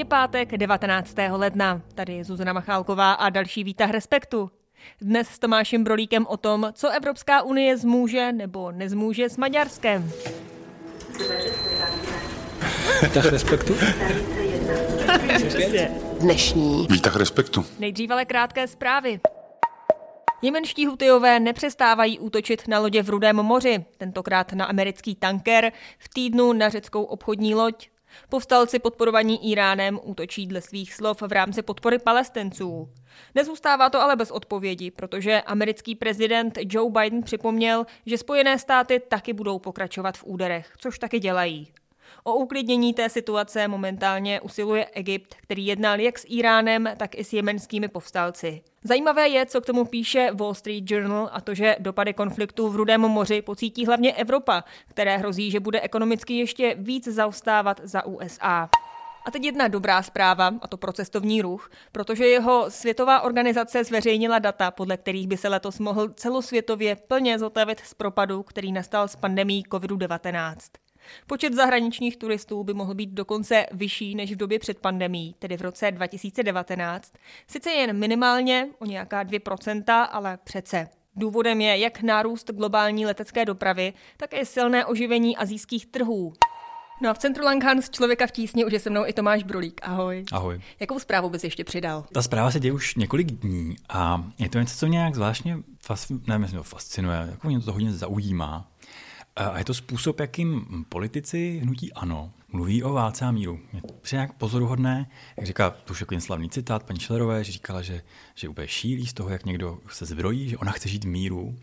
Je pátek 19. ledna. Tady je Zuzana Machálková a další výtah Respektu. Dnes s Tomášem Brolíkem o tom, co Evropská unie zmůže nebo nezmůže s Maďarskem. Výtah Respektu? Dnešní Výtah Respektu. Nejdřív ale krátké zprávy. Jemenští hutijové nepřestávají útočit na lodě v Rudém moři, tentokrát na americký tanker, v týdnu na řeckou obchodní loď. Povstalci podporovaní Iránem útočí dle svých slov v rámci podpory palestinců. Nezůstává to ale bez odpovědi, protože americký prezident Joe Biden připomněl, že Spojené státy taky budou pokračovat v úderech, což taky dělají. O uklidnění té situace momentálně usiluje Egypt, který jednal jak s Iránem, tak i s jemenskými povstalci. Zajímavé je, co k tomu píše Wall Street Journal a to, že dopady konfliktu v Rudém moři pocítí hlavně Evropa, které hrozí, že bude ekonomicky ještě víc zaostávat za USA. A teď jedna dobrá zpráva, a to pro cestovní ruch, protože jeho světová organizace zveřejnila data, podle kterých by se letos mohl celosvětově plně zotavit z propadu, který nastal s pandemí COVID-19. Počet zahraničních turistů by mohl být dokonce vyšší než v době před pandemí, tedy v roce 2019. Sice jen minimálně, o nějaká 2%, ale přece. Důvodem je jak nárůst globální letecké dopravy, tak i silné oživení azijských trhů. No a v centru Langhans člověka v tísni už je se mnou i Tomáš Brulík. Ahoj. Ahoj. Jakou zprávu bys ještě přidal? Ta zpráva se děje už několik dní a je to něco, co mě nějak zvláštně fas, nevím, to fascinuje, jako mě to hodně zaujímá. A je to způsob, jakým politici hnutí ANO mluví o válce a míru. Je to nějak pozoruhodné, jak říká, to už jako jen slavný citát paní Šlerové, že říkala, že, že úplně šílí z toho, jak někdo se zbrojí, že ona chce žít v míru.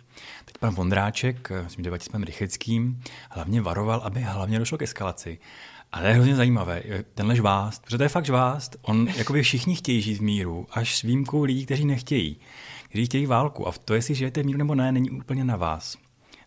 Teď pan Vondráček s tím panem Rycheckým hlavně varoval, aby hlavně došlo k eskalaci. Ale to je hrozně zajímavé, tenhle žvást, protože to je fakt žvást, on, jakoby všichni chtějí žít v míru, až s výjimkou lidí, kteří nechtějí, kteří chtějí válku. A to, jestli žijete v míru nebo ne, není úplně na vás.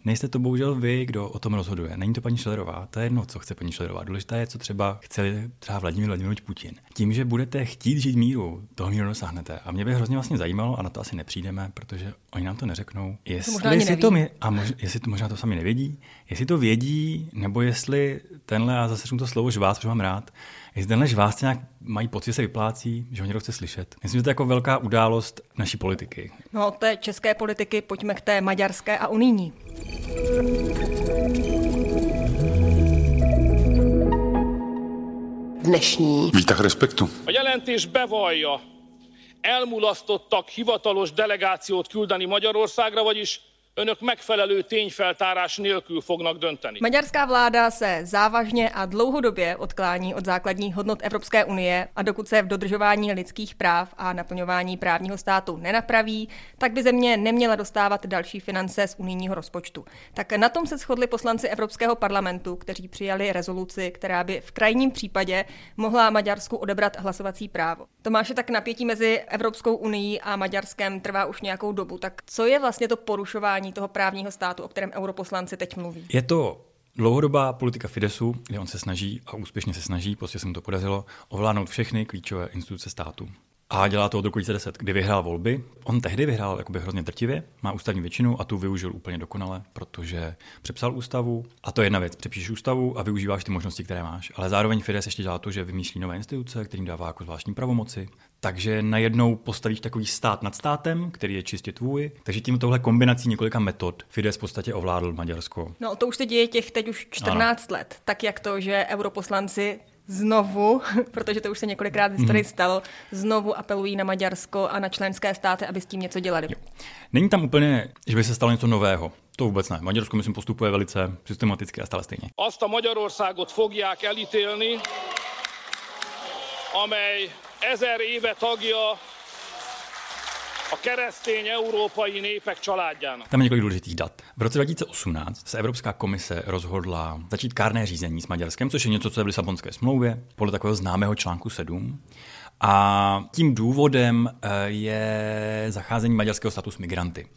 Nejste to bohužel vy, kdo o tom rozhoduje. Není to paní Šlerová. To je jedno, co chce paní Šlerová. Důležité je, co třeba chce třeba Vladimír Vladimirovič Putin. Tím, že budete chtít žít míru, toho míru dosáhnete. A mě by hrozně vlastně zajímalo, a na to asi nepřijdeme, protože oni nám to neřeknou. Jestli to si to my, a mož, jestli to možná to sami nevědí, jestli to vědí, nebo jestli tenhle, a zase to slovo žvás, protože mám rád, jestli tenhle žvás nějak mají pocit, že se vyplácí, že ho někdo chce slyšet. Myslím, že to je jako velká událost naší politiky. No, od té české politiky pojďme k té maďarské a unijní. Dnešní Výtah Respektu. A jelentés bevallja, elmulasztottak hivatalos delegációt küldeni Magyarországra, vagyis önök megfelelő tényfeltárás nélkül fognak dönteni. Maďarská vláda se závažně a dlouhodobě odklání od základních hodnot Evropské unie a dokud se v dodržování lidských práv a naplňování právního státu nenapraví, tak by země neměla dostávat další finance z unijního rozpočtu. Tak na tom se shodli poslanci Evropského parlamentu, kteří přijali rezoluci, která by v krajním případě mohla Maďarsku odebrat hlasovací právo. Tomáše, tak napětí mezi Evropskou unii a Maďarskem trvá už nějakou dobu. Tak co je vlastně to porušování toho právního státu, o kterém europoslanci teď mluví? Je to dlouhodobá politika Fidesu, kde on se snaží a úspěšně se snaží, prostě se mu to podařilo, ovládnout všechny klíčové instituce státu. A dělá to od roku 2010, kdy vyhrál volby. On tehdy vyhrál jakoby hrozně drtivě, má ústavní většinu a tu využil úplně dokonale, protože přepsal ústavu. A to je jedna věc, přepíšeš ústavu a využíváš ty možnosti, které máš. Ale zároveň Fides ještě dělá to, že vymýšlí nové instituce, kterým dává jako zvláštní pravomoci. Takže najednou postavíš takový stát nad státem, který je čistě tvůj. Takže tím tohle kombinací několika metod Fides v podstatě ovládl Maďarsko. No to už se děje těch teď už 14 ano. let. Tak jak to, že europoslanci znovu, protože to už se několikrát v historii mm. stalo, znovu apelují na Maďarsko a na členské státy, aby s tím něco dělali. Jo. Není tam úplně, že by se stalo něco nového. To vůbec ne. Maďarsko, myslím, postupuje velice systematicky a stále stejně. Azt a Magyarországot fogják elítélni, amely ezer éve tagja a keresztény európai népek családjának. Tam je několik důležitých dat. V roce 2018 se Evropská komise rozhodla začít kárné řízení s Maďarskem, což je něco, co je v Lisabonské smlouvě, podle takového známého článku 7. A tím důvodem eh, je zacházení maďarského statu s migranty.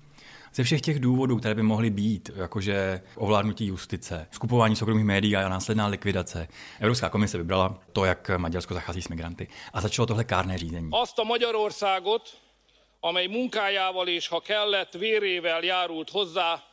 Ze všech těch důvodů, které by mohly být, jakože ovládnutí justice, skupování soukromých médií a následná likvidace, Evropská komise vybrala to, jak Maďarsko zachází s migranty a začalo tohle kárné řízení. Azt a Magyarországot, amely munkájával és ha kellett vérével járult hozzá,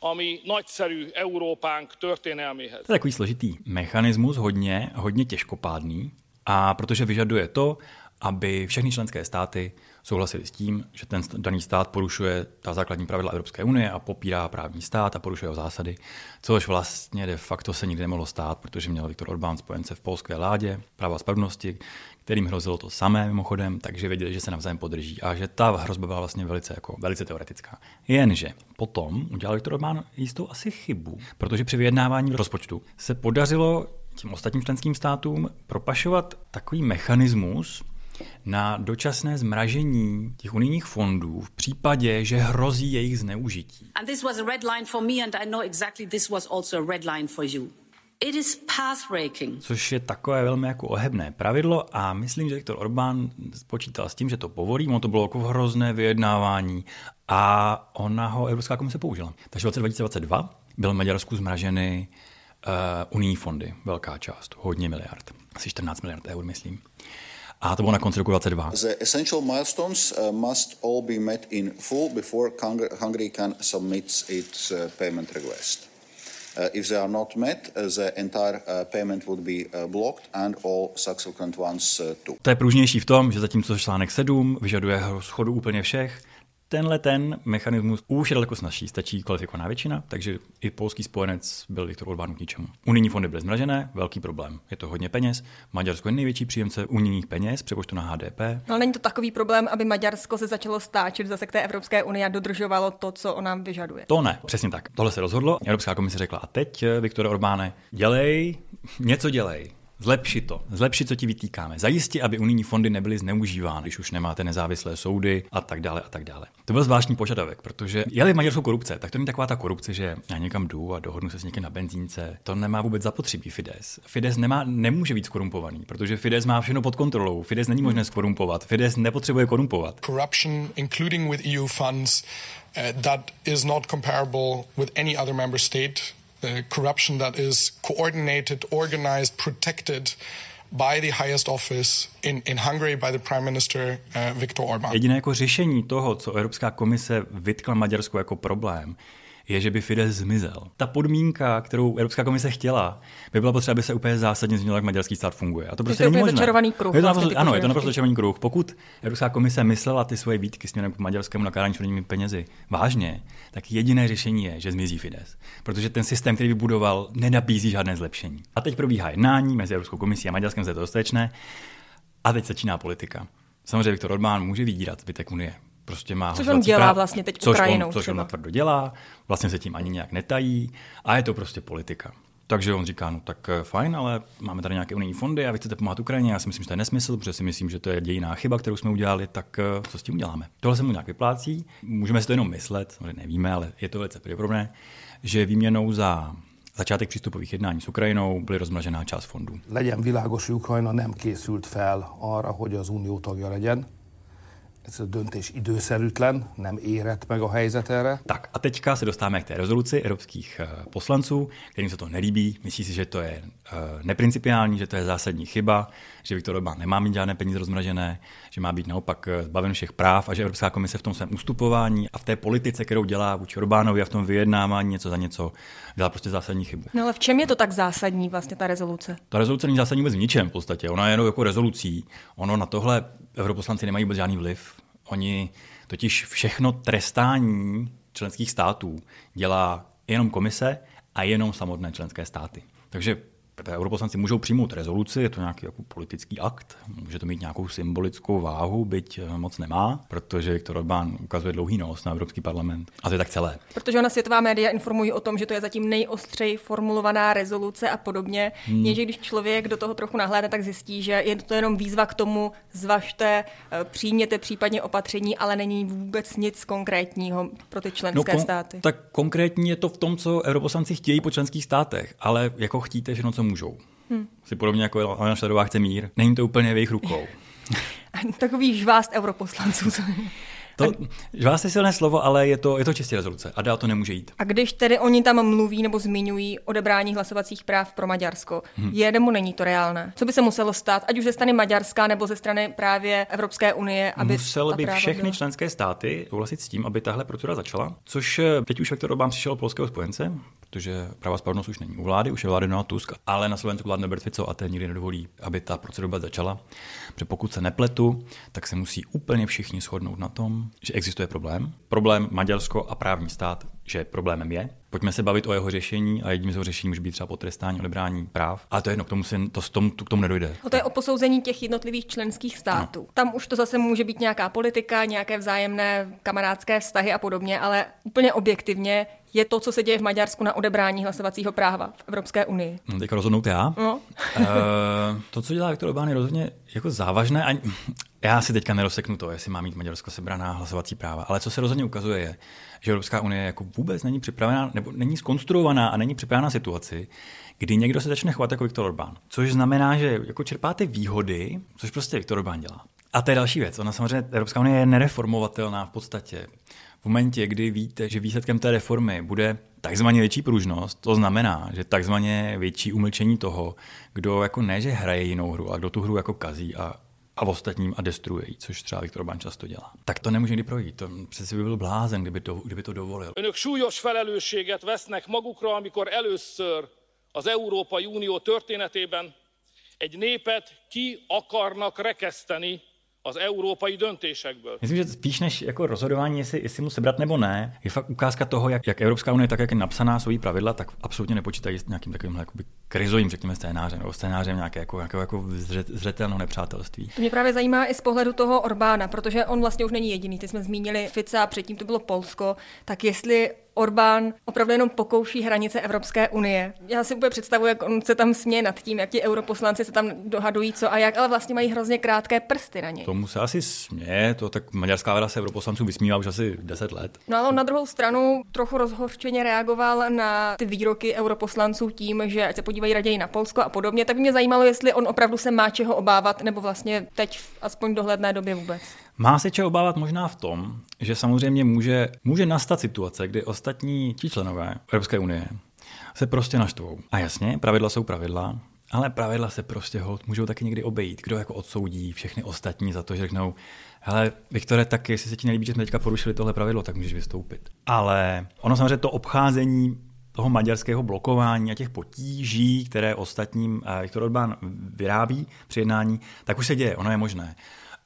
ami nagyszerű Európánk történelméhez. To je takový složitý mechanismus, hodně, hodně těžkopádný, A protože vyžaduje to, aby všechny členské státy souhlasili s tím, že ten daný stát porušuje ta základní pravidla Evropské unie a popírá právní stát a porušuje jeho zásady, což vlastně de facto se nikdy nemohlo stát, protože měl Viktor Orbán spojence v polské vládě práva spravedlnosti, kterým hrozilo to samé mimochodem, takže věděli, že se navzájem podrží a že ta hrozba byla vlastně velice, jako, velice teoretická. Jenže potom udělal Viktor Orbán jistou asi chybu, protože při vyjednávání rozpočtu se podařilo tím ostatním členským státům propašovat takový mechanismus, na dočasné zmražení těch unijních fondů v případě, že hrozí jejich zneužití. And this was a red line for me and I know exactly this was also a red line for you. It is pathbreaking. Což je takové velmi jako ohebné pravidlo a myslím, že Viktor Orbán počítal s tím, že to povolí, ono to bylo jako hrozné vyjednávání a ona ho Evropská komise použila. Takže v roce 2022 byl Maďarsku zmraženy uh, unijní fondy, velká část, hodně miliard, asi 14 miliard eur, myslím a to bylo na konci roku 22. The essential milestones uh, must all be met in full before Hungary can submit its uh, payment request. Uh, if they are not met, the entire payment would be blocked and all subsequent ones too. To je pružnější v tom, že zatímco článek 7 vyžaduje schodu úplně všech, Tenhle ten mechanismus už je daleko snažší, stačí kvalifikovaná většina, takže i polský spojenec byl Viktor Orbán k ničemu. Unijní fondy byly zmražené, velký problém. Je to hodně peněz. Maďarsko je největší příjemce unijních peněz, přepočtu na HDP. No, ale není to takový problém, aby Maďarsko se začalo stáčet zase k té Evropské unii a dodržovalo to, co ona vyžaduje. To ne, přesně tak. Tohle se rozhodlo. Evropská komise řekla, a teď, Viktor Orbáne, dělej, něco dělej. Zlepšit to, zlepšit, co ti vytýkáme. Zajistit, aby unijní fondy nebyly zneužívány, když už nemáte nezávislé soudy a tak dále a tak dále. To byl zvláštní požadavek, protože je-li Maďarskou korupce, tak to není taková ta korupce, že já někam jdu a dohodnu se s někým na benzínce. To nemá vůbec zapotřebí Fides. Fides nemá, nemůže být skorumpovaný, protože Fides má všechno pod kontrolou. Fides není možné skorumpovat. Fides nepotřebuje korumpovat. Corruption, including with EU funds, uh, that is not comparable with any other member state corruption that is coordinated, organized, protected by the highest office in, in Hungary by the Prime Minister uh, Viktor Orbán. Jediné jako řešení toho, co Evropská komise vytkla Maďarsku jako problém, je, že by Fidesz zmizel. Ta podmínka, kterou Evropská komise chtěla, by byla potřeba, aby se úplně zásadně změnila, jak maďarský stát funguje. A to prostě je není možné. začarovaný kruh. Je to naprosto, vlastně ano, je to naprosto začarovaný kruh. Pokud Evropská komise myslela ty svoje výtky směrem k maďarskému nakládání s penězi vážně, tak jediné řešení je, že zmizí Fidesz. Protože ten systém, který vybudoval, nenabízí žádné zlepšení. A teď probíhá jednání mezi Evropskou komisí a Maďarskem, je to dostatečné. A teď začíná politika. Samozřejmě Viktor Orbán může vydírat zbytek Unie prostě má Což on dělá práv, vlastně teď což Ukrajinou. On, což on natvrdo dělá, vlastně se tím ani nějak netají a je to prostě politika. Takže on říká, no tak eh, fajn, ale máme tady nějaké unijní fondy a vy chcete pomáhat Ukrajině. Já si myslím, že to je nesmysl, protože si myslím, že to je dějiná chyba, kterou jsme udělali, tak eh, co s tím uděláme? Tohle se mu nějak vyplácí, můžeme si to jenom myslet, nevíme, ale je to velice pravděpodobné, že výměnou za začátek přístupových jednání s Ukrajinou byly rozmražená část fondů. Legyen világos, Ukrajina nem készült fel arra, hogy az unió tagja legyen ez a döntés időszerűtlen, nem érett meg a helyzet erre. Tak a teďka se dostáváme k té rezoluci evropských eh, poslanců, kterým se to nelíbí. Myslí si, že to je eh, neprincipiální, že to je zásadní chyba, že Viktor Orbán nemá mít žádné peníze rozmražené, že má být naopak eh, zbaven všech práv a že Evropská komise v tom svém ustupování a v té politice, kterou dělá vůči Orbánovi a v tom vyjednávání něco za něco, dělá prostě zásadní chybu. No ale v čem je to tak zásadní vlastně ta rezoluce? Ta rezoluce není zásadní vůbec v ničem v podstatě. Ona je jenom jako rezolucí. Ono na tohle europoslanci nemají vůbec žádný vliv. Oni totiž všechno trestání členských států dělá jenom komise a jenom samotné členské státy. Takže europoslanci můžou přijmout rezoluci, je to nějaký jako politický akt, může to mít nějakou symbolickou váhu, byť eh, moc nemá, protože Viktor Orbán ukazuje dlouhý nos na Evropský parlament. A to je tak celé. Protože ona světová média informují o tom, že to je zatím nejostřeji formulovaná rezoluce a podobně. Hmm. Je, že když člověk do toho trochu nahlédne, tak zjistí, že je to jenom výzva k tomu, zvažte, eh, přijměte případně opatření, ale není vůbec nic konkrétního pro ty členské no, kon- státy. Tak konkrétní je to v tom, co europoslanci chtějí po členských státech, ale jako chtíte všechno, co můžou. Hmm. Si podobně jako Alena Šledová chce mír. Není to úplně v jejich rukou. Takový žvást europoslanců. To, žvást je silné slovo, ale je to, je to čistě rezoluce a dál to nemůže jít. A když tedy oni tam mluví nebo zmiňují odebrání hlasovacích práv pro Maďarsko, hmm. je nebo není to reálné? Co by se muselo stát, ať už ze strany Maďarska nebo ze strany právě Evropské unie, aby Musel by všechny byla... členské státy souhlasit s tím, aby tahle procedura začala, což eh, teď už Viktor Orbán přišel od polského spojence, protože pravá spravedlnost už není u vlády, už je vlády Donald Tusk, ale na Slovensku vládne Robert Fico a ten nikdy nedovolí, aby ta procedura začala. Protože pokud se nepletu, tak se musí úplně všichni shodnout na tom, že existuje problém. Problém Maďarsko a právní stát, že problémem je. Pojďme se bavit o jeho řešení a jedním z jeho řešení může být třeba potrestání, odebrání práv. Ale to je jedno, k tomu, se, to, k tomu, k tomu nedojde. No to je o posouzení těch jednotlivých členských států. No. Tam už to zase může být nějaká politika, nějaké vzájemné kamarádské vztahy a podobně, ale úplně objektivně je to, co se děje v Maďarsku na odebrání hlasovacího práva v Evropské unii. No, teď rozhodnout já. No. uh, to, co dělá Viktor Orbán, je rozhodně jako závažné. A já si teďka neroseknu to, jestli má mít Maďarsko sebraná hlasovací práva. Ale co se rozhodně ukazuje, je, že Evropská unie jako vůbec není připravená, nebo není skonstruovaná a není připravená situaci, kdy někdo se začne chovat jako Viktor Orbán. Což znamená, že jako čerpáte výhody, což prostě Viktor Orbán dělá. A to je další věc. Ona samozřejmě, Evropská unie je nereformovatelná v podstatě. V momentě, kdy víte, že výsledkem té reformy bude takzvaně větší pružnost, to znamená, že takzvaně větší umlčení toho, kdo jako ne, že hraje jinou hru, a kdo tu hru jako kazí a a v ostatním a destruuje což třeba Viktor Orbán často dělá. Tak to nemůže nikdy projít. To přece by byl blázen, kdyby to, kdyby to dovolil. Önök súlyos felelősséget vesznek magukra, amikor először az Európai Unió történetében egy népet ki akarnak rekeszteni az európai döntésekből. Myslím, že spíš než jako rozhodování, jestli, jestli mu sebrat nebo ne, je fakt ukázka toho, jak, jak Evropská unie, tak jak je napsaná svojí pravidla, tak absolutně nepočítají s nějakým takovým jakoby, krizovým, řekněme, scénářem, nebo scénářem nějaké jako, jako, jako zřetelného nepřátelství. To mě právě zajímá i z pohledu toho Orbána, protože on vlastně už není jediný. Ty jsme zmínili Fica, předtím to bylo Polsko, tak jestli Orbán opravdu jenom pokouší hranice Evropské unie. Já si úplně představuji, jak on se tam směje nad tím, jak ti europoslanci se tam dohadují co a jak, ale vlastně mají hrozně krátké prsty na něj. Tomu se asi směje, to tak maďarská vláda se europoslanců vysmívá už asi 10 let. No ale on na druhou stranu trochu rozhořčeně reagoval na ty výroky europoslanců tím, že ať se podívají raději na Polsko a podobně, tak mě zajímalo, jestli on opravdu se má čeho obávat, nebo vlastně teď aspoň dohledné době vůbec. Má se čeho obávat možná v tom, že samozřejmě může, může nastat situace, kdy ostatní ti členové Evropské unie se prostě naštvou. A jasně, pravidla jsou pravidla, ale pravidla se prostě hold můžou taky někdy obejít. Kdo jako odsoudí všechny ostatní za to, že řeknou, hele, Viktore, tak jestli se ti nelíbí, že jsme teďka porušili tohle pravidlo, tak můžeš vystoupit. Ale ono samozřejmě to obcházení toho maďarského blokování a těch potíží, které ostatním eh, Viktor Orbán vyrábí při jednání, tak už se děje, ono je možné.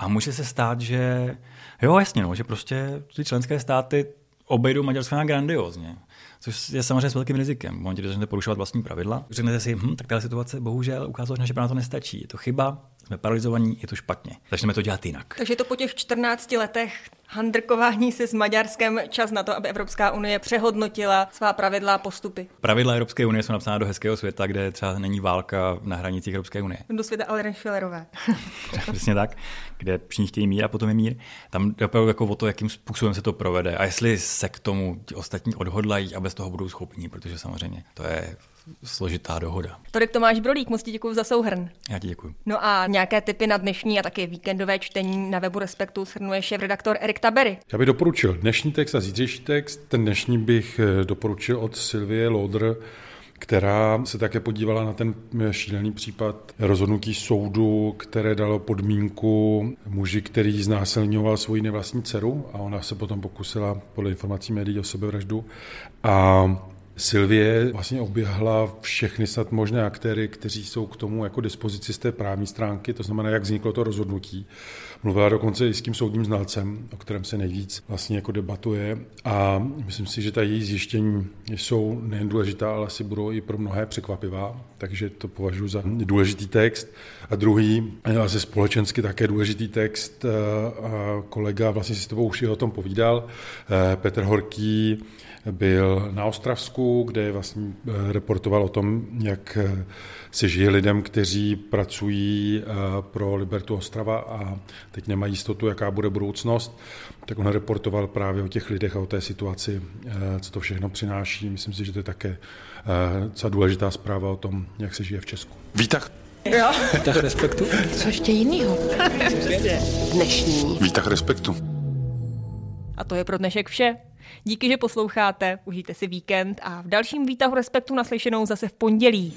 A může se stát, že jo, jasně, no, že prostě ty členské státy obejdou Maďarsko na grandiozně. Což je samozřejmě s velkým rizikem. V momentě, kdy začnete porušovat vlastní pravidla, řeknete si, hm, tak ta situace bohužel ukázala, že na to nestačí. Je to chyba, jsme paralizovaní, je to špatně. Začneme to dělat jinak. Takže to po těch 14 letech handrkování si s Maďarskem čas na to, aby Evropská unie přehodnotila svá pravidla a postupy. Pravidla Evropské unie jsou napsána do hezkého světa, kde třeba není válka na hranicích Evropské unie. Do světa Aleny Schillerové. Přesně tak, kde všichni chtějí mír a potom je mír. Tam jde opravdu jako o to, jakým způsobem se to provede a jestli se k tomu ti ostatní odhodlají a bez toho budou schopní, protože samozřejmě to je složitá dohoda. Tolik Tomáš Brolík, moc ti děkuji za souhrn. Já ti děkuji. No a nějaké typy na dnešní a také víkendové čtení na webu Respektu shrnuje šéf-redaktor Erik Tabery. Já bych doporučil dnešní text a zítřejší text. Ten dnešní bych eh, doporučil od Sylvie Lodr, která se také podívala na ten šílený případ rozhodnutí soudu, které dalo podmínku muži, který znásilňoval svoji nevlastní dceru a ona se potom pokusila podle informací médií o sebevraždu. A Sylvie vlastně oběhla všechny snad možné aktéry, kteří jsou k tomu jako dispozici z té právní stránky, to znamená, jak vzniklo to rozhodnutí. Mluvila dokonce i s tím soudním znalcem, o kterém se nejvíc vlastně jako debatuje. A myslím si, že ta její zjištění jsou nejen důležitá, ale asi budou i pro mnohé překvapivá, takže to považuji za důležitý text. A druhý, asi společensky také důležitý text, a kolega vlastně si s tebou už o tom povídal, eh, Petr Horký, byl na Ostravsku, kde vlastně eh, reportoval o tom, jak eh, se žije lidem, kteří pracují eh, pro Libertu Ostrava a teď nemají jistotu, jaká bude budoucnost. Tak on reportoval právě o těch lidech a o té situaci, co to všechno přináší. Myslím si, že to je také docela důležitá zpráva o tom, jak se žije v Česku. Výtah. Jo. Výtah respektu. Co ještě jiného? Dnešní. Výtah respektu. A to je pro dnešek vše. Díky, že posloucháte, užijte si víkend a v dalším výtahu Respektu naslyšenou zase v pondělí.